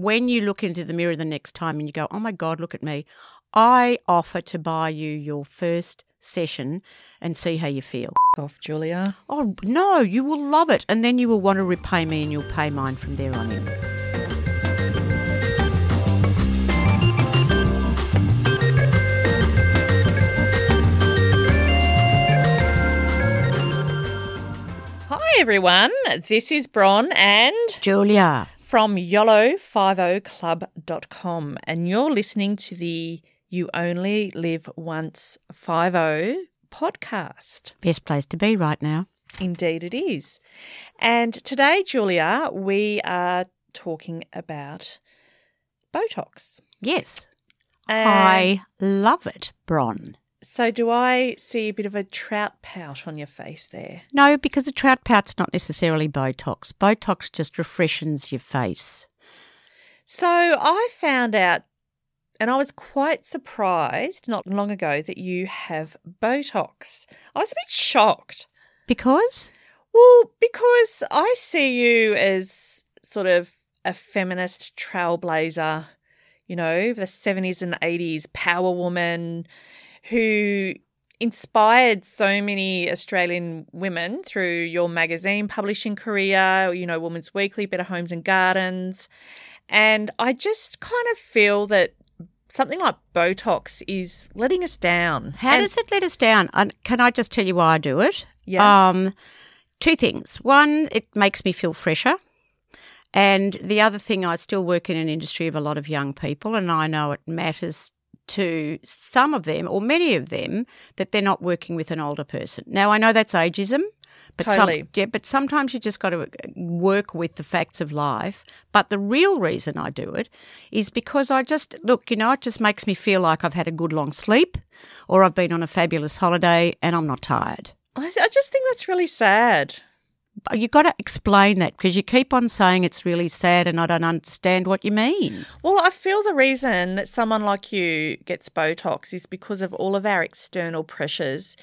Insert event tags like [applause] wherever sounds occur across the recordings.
when you look into the mirror the next time and you go, oh my God, look at me, I offer to buy you your first session and see how you feel. Off, Julia. Oh, no, you will love it. And then you will want to repay me and you'll pay mine from there on in. Hi, everyone. This is Bron and Julia. From YOLO50club.com, and you're listening to the You Only Live Once 50 podcast. Best place to be right now. Indeed, it is. And today, Julia, we are talking about Botox. Yes. And I love it, Bron. So, do I see a bit of a trout pout on your face there? No, because a trout pout's not necessarily Botox. Botox just refreshes your face. So, I found out, and I was quite surprised not long ago that you have Botox. I was a bit shocked. Because? Well, because I see you as sort of a feminist trailblazer, you know, the 70s and 80s power woman who inspired so many Australian women through your magazine publishing career, you know, Women's Weekly, Better Homes and Gardens. And I just kind of feel that something like Botox is letting us down. How And- does it let us down? And can I just tell you why I do it? Yeah. Um, two things. One, it makes me feel fresher. And the other thing, I still work in an industry of a lot of young people, and I know it matters to some of them or many of them that they're not working with an older person. Now, I know that's ageism. But Totally. Some, yeah, but sometimes you just got to uh, work with the facts of life. But the real reason I do it is because I just look, you know, it just makes me feel like I've had a good long sleep, or I've been on a fabulous holiday and I'm not tired. I, I just think that's really sad. You've got to explain that because you keep on saying it's really sad and I don't understand what you mean. Well, I feel the reason that someone like you gets Botox is because of all of our external pressures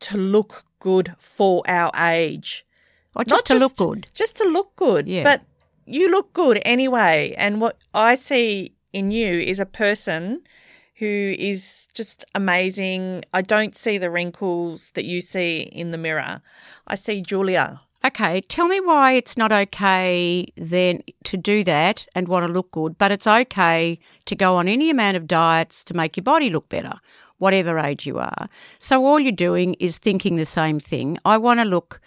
to look good for our age. Or just to look good. Just to look good. Yeah. But you look good anyway. And what I see in you is a person who is just amazing. I don't see the wrinkles that you see in the mirror. I see Julia. Okay, tell me why it's not okay then to do that and want to look good, but it's okay to go on any amount of diets to make your body look better, whatever age you are. So all you're doing is thinking the same thing. I want to look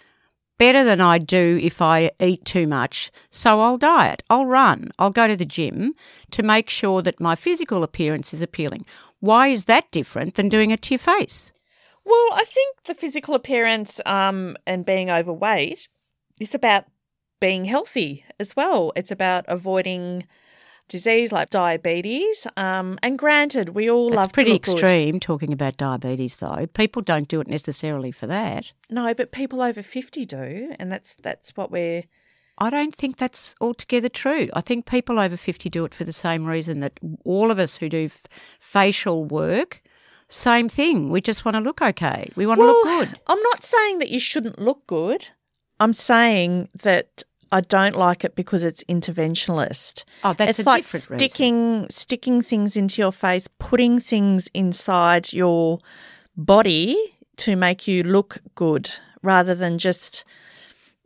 better than I do if I eat too much, so I'll diet, I'll run, I'll go to the gym to make sure that my physical appearance is appealing. Why is that different than doing it to your face? Well, I think the physical appearance um, and being overweight is about being healthy as well. It's about avoiding disease like diabetes. Um, and granted, we all That's love pretty look good. extreme talking about diabetes though. People don't do it necessarily for that. No, but people over fifty do, and that's that's what we're. I don't think that's altogether true. I think people over 50 do it for the same reason that all of us who do f- facial work, same thing. We just want to look okay. We want to look good. I'm not saying that you shouldn't look good. I'm saying that I don't like it because it's interventionist. Oh, that's it's a like reason. sticking sticking things into your face, putting things inside your body to make you look good, rather than just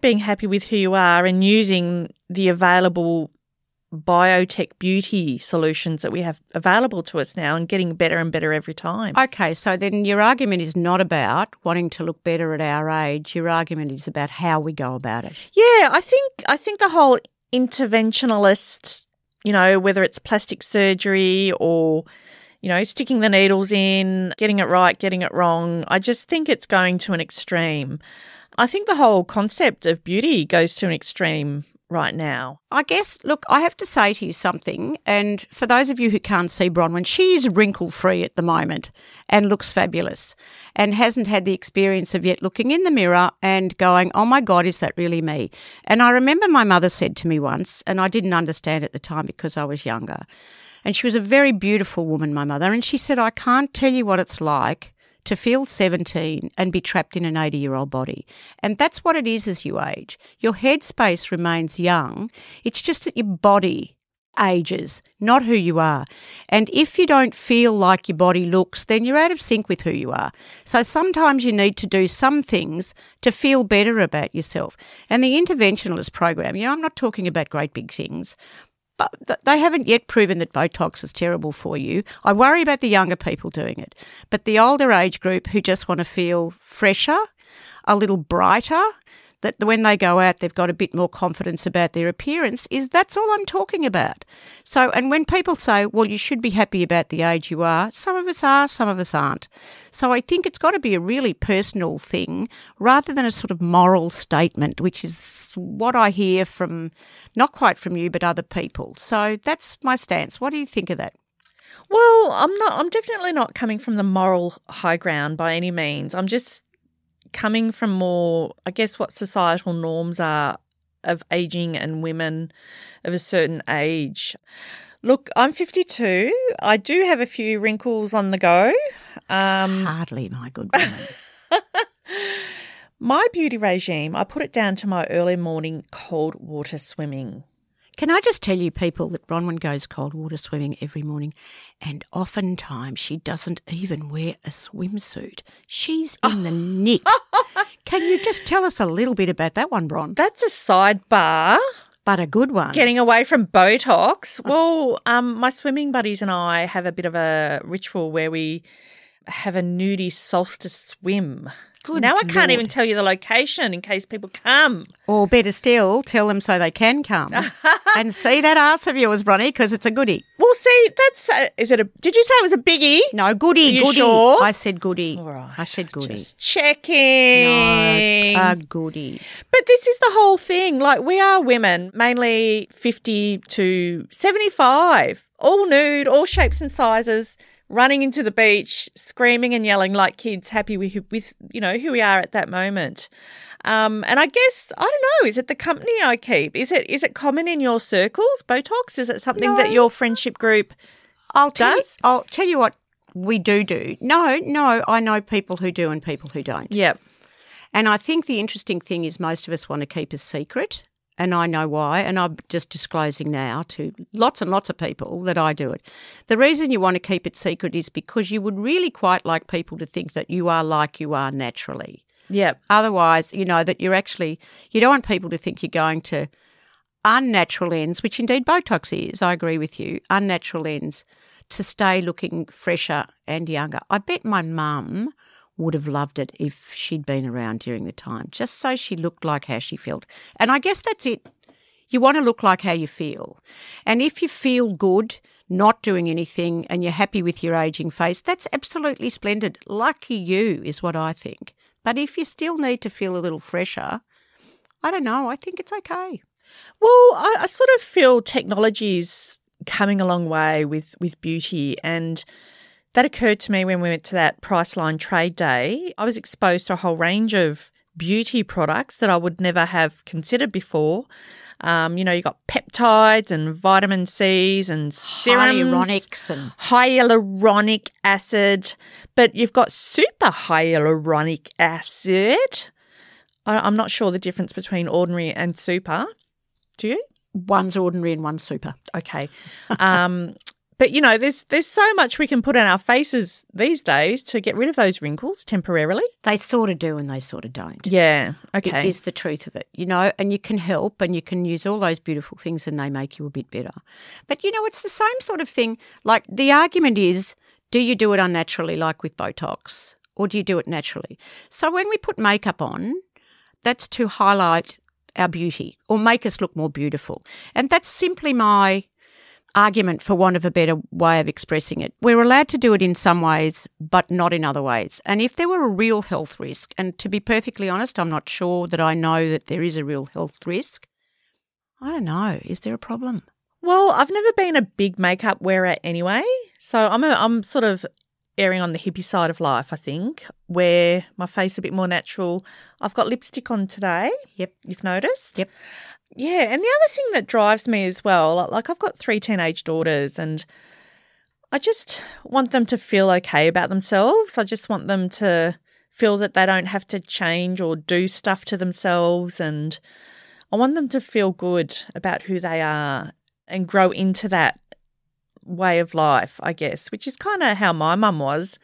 being happy with who you are and using the available biotech beauty solutions that we have available to us now and getting better and better every time. Okay, so then your argument is not about wanting to look better at our age. Your argument is about how we go about it. Yeah, I think I think the whole interventionalist, you know, whether it's plastic surgery or you know, sticking the needles in, getting it right, getting it wrong, I just think it's going to an extreme. I think the whole concept of beauty goes to an extreme right now. I guess, look, I have to say to you something, and for those of you who can't see Bronwyn, she is wrinkle free at the moment and looks fabulous and hasn't had the experience of yet looking in the mirror and going, oh my God, is that really me? And I remember my mother said to me once, and I didn't understand at the time because I was younger, and she was a very beautiful woman, my mother, and she said, I can't tell you what it's like to feel 17 and be trapped in an 80 year old body. And that's what it is as you age. Your headspace remains young. It's just that your body ages, not who you are. And if you don't feel like your body looks, then you're out of sync with who you are. So sometimes you need to do some things to feel better about yourself. And the interventionalist program, you know, I'm not talking about great big things. But they haven't yet proven that Botox is terrible for you. I worry about the younger people doing it. But the older age group who just want to feel fresher, a little brighter, that when they go out, they've got a bit more confidence about their appearance, is that's all I'm talking about. So, and when people say, well, you should be happy about the age you are, some of us are, some of us aren't. So I think it's got to be a really personal thing rather than a sort of moral statement, which is what I hear from, not quite from you, but other people. So that's my stance. What do you think of that? Well, I'm not I'm definitely not coming from the moral high ground by any means. I'm just coming from more, I guess, what societal norms are of aging and women of a certain age. Look, I'm 52. I do have a few wrinkles on the go. Um, Hardly, my good woman. [laughs] my beauty regime, I put it down to my early morning cold water swimming. Can I just tell you, people, that Bronwyn goes cold water swimming every morning, and oftentimes she doesn't even wear a swimsuit. She's in the [laughs] nick. Can you just tell us a little bit about that one, Bron? That's a sidebar. But a good one. Getting away from Botox. Well, um, my swimming buddies and I have a bit of a ritual where we have a nudie solstice swim. Good now I can't Lord. even tell you the location in case people come. Or better still, tell them so they can come [laughs] and see that ass of yours, Bronny, because it's a goodie. Well, see, that's a, is it a? Did you say it was a biggie? No, goodie. goodie. Sure? I said goodie. All right. I said goodie. Just checking. No, a goodie. But this is the whole thing. Like we are women, mainly fifty to seventy-five, all nude, all shapes and sizes running into the beach, screaming and yelling like kids, happy with, with you know who we are at that moment. Um, and I guess I don't know. Is it the company I keep? Is it is it common in your circles? Botox? Is it something no. that your friendship group I'll tell does? You, I'll tell you what we do do. No, no, I know people who do and people who don't. Yep. And I think the interesting thing is most of us want to keep a secret and I know why, and I'm just disclosing now to lots and lots of people that I do it. The reason you want to keep it secret is because you would really quite like people to think that you are like you are naturally. Yeah. Otherwise, you know, that you're actually, you don't want people to think you're going to unnatural ends, which indeed Botox is, I agree with you, unnatural ends to stay looking fresher and younger. I bet my mum would have loved it if she'd been around during the time, just so she looked like how she felt. And I guess that's it. You want to look like how you feel. And if you feel good not doing anything and you're happy with your aging face, that's absolutely splendid. Lucky you is what I think. But if you still need to feel a little fresher, I don't know, I think it's okay. Well, I, I sort of feel technology's coming a long way with, with beauty and that occurred to me when we went to that Priceline trade day. I was exposed to a whole range of beauty products that I would never have considered before. Um, you know, you got peptides and vitamin C's and serums, hyaluronics and hyaluronic acid, but you've got super hyaluronic acid. I, I'm not sure the difference between ordinary and super. Do you? One's ordinary and one's super. Okay. Um, but you know, there's there's so much we can put on our faces these days to get rid of those wrinkles temporarily. They sort of do and they sort of don't. Yeah. Okay. It is the truth of it, you know, and you can help and you can use all those beautiful things and they make you a bit better. But you know, it's the same sort of thing. Like the argument is, do you do it unnaturally like with Botox? Or do you do it naturally? So when we put makeup on, that's to highlight our beauty or make us look more beautiful. And that's simply my argument, for want of a better way of expressing it. We're allowed to do it in some ways, but not in other ways. And if there were a real health risk, and to be perfectly honest, I'm not sure that I know that there is a real health risk. I don't know. Is there a problem? Well, I've never been a big makeup wearer anyway, so I'm a, I'm sort of erring on the hippie side of life. I think where my face a bit more natural. I've got lipstick on today. Yep, you've noticed. Yep. Yeah, and the other thing that drives me as well, like I've got three teenage daughters and I just want them to feel okay about themselves. I just want them to feel that they don't have to change or do stuff to themselves and I want them to feel good about who they are. and grow into that way of life, I guess, which is kind of how my mum was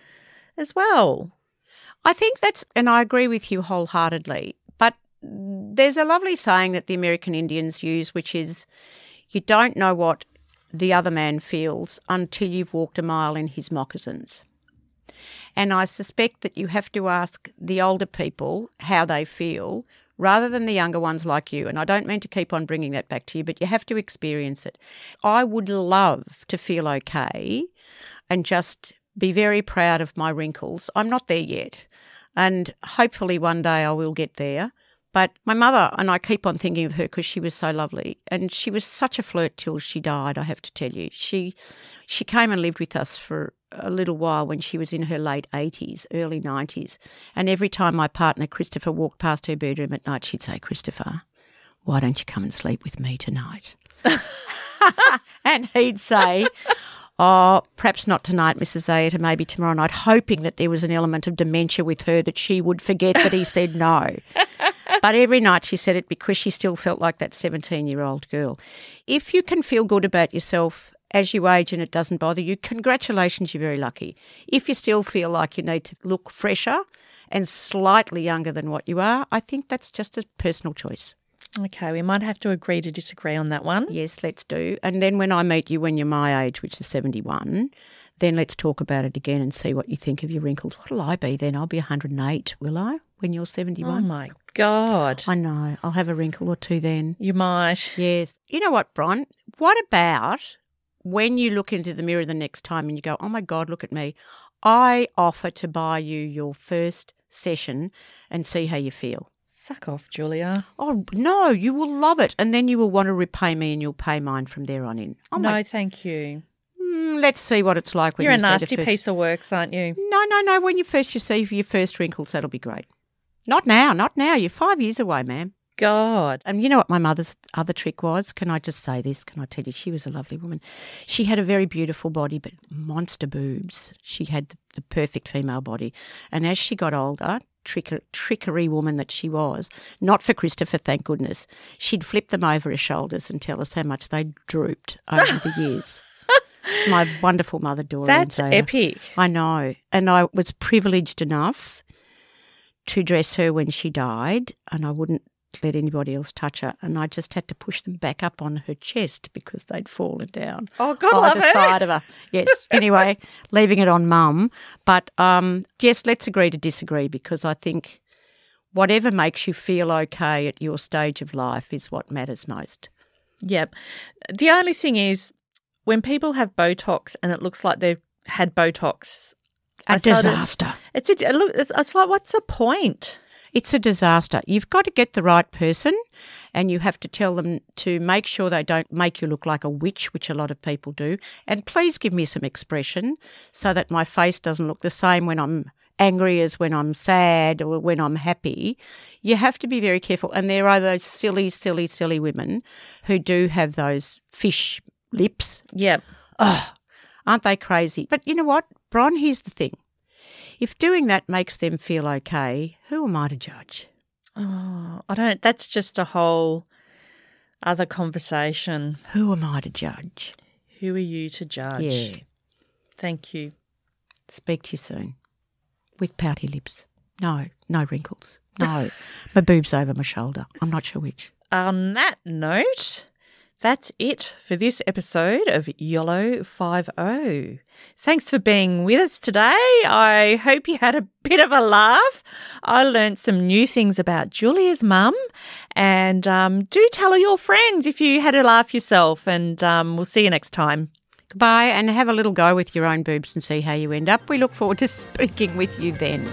as well. I think that's, and I agree with you wholeheartedly. But there's a lovely saying that the American Indians use, which is you don't know what the other man feels until you've walked a mile in his moccasins. And I suspect that you have to ask the older people how they feel rather than the younger ones like you. And I don't mean to keep on bringing that back to you, but you have to experience it. I would love to feel okay and just be very proud of my wrinkles. I'm not there yet. And hopefully one day I will get there. But my mother, and I keep on thinking of her because she was so lovely, and she was such a flirt till she died. I have to tell you, she she came and lived with us for a little while when she was in her late eighties, early nineties, and every time my partner Christopher walked past her bedroom at night, she'd say, "Christopher, why don't you come and sleep with me tonight?" [laughs] and he'd say, Oh, perhaps not tonight, Mrs. Ayeta, maybe tomorrow night, hoping that there was an element of dementia with her that she would forget that he said no. But every night she said it because she still felt like that 17 year old girl. If you can feel good about yourself as you age and it doesn't bother you, congratulations, you're very lucky. If you still feel like you need to look fresher and slightly younger than what you are, I think that's just a personal choice. Okay, we might have to agree to disagree on that one. Yes, let's do. And then when I meet you when you're my age, which is 71, then let's talk about it again and see what you think of your wrinkles. What'll I be then? I'll be 108, will I, when you're 71? Oh my God. I know. I'll have a wrinkle or two then. You might. Yes. You know what, Bron? What about when you look into the mirror the next time and you go, oh my God, look at me? I offer to buy you your first session and see how you feel. Fuck off, Julia. Oh, no, you will love it. And then you will want to repay me and you'll pay mine from there on in. Oh, no, my- thank you. Mm, let's see what it's like when You're a you the nasty first- piece of works, aren't you? No, no, no. When you first you see your first wrinkles, that'll be great. Not now, not now. You're five years away, ma'am. God. And you know what my mother's other trick was? Can I just say this? Can I tell you? She was a lovely woman. She had a very beautiful body, but monster boobs. She had the, perfect female body. And as she got older, tricker, trickery woman that she was, not for Christopher, thank goodness, she'd flip them over her shoulders and tell us how much they drooped over the years. It's my wonderful mother, Doreen. That's epic. I know. And I was privileged enough to dress her when she died, and I wouldn't let anybody else touch her. And I just had to push them back up on her chest because they'd fallen down Oh, God, love her. side of her. Yes. [laughs] Anyway, leaving it on mum. But um, yes, let's agree to disagree because I think whatever makes you feel okay at your stage of life is what matters most. Yep. The only thing is, when people have Botox and it looks like they've had Botox, A I disaster. it's a, look. It's, it's like, what's the point? It's a disaster. You've got to get the right person and you have to tell them to make sure they don't make you look like a witch, which a lot of people do. And please give me some expression so that my face doesn't look the same when I'm angry as when I'm sad or when I'm happy. You have to be very careful. And there are those silly, silly, silly women who do have those fish lips. Yeah. Oh, aren't they crazy? But you know what, Bron, here's the thing. If doing that makes them feel okay, who am I to judge? Oh, I don't. That's just a whole other conversation. Who am I to judge? Who are you to judge? Yeah. Thank you. Speak to you soon. With pouty lips. No, no wrinkles. No. [laughs] my boob's over my shoulder. I'm not sure which. On that note, that's it for this episode of YOLO 50. Thanks for being with us today. I hope you had a bit of a laugh. I learned some new things about Julia's mum. And um, do tell your friends if you had a laugh yourself. And um, we'll see you next time. Goodbye and have a little go with your own boobs and see how you end up. We look forward to [laughs] speaking with you then.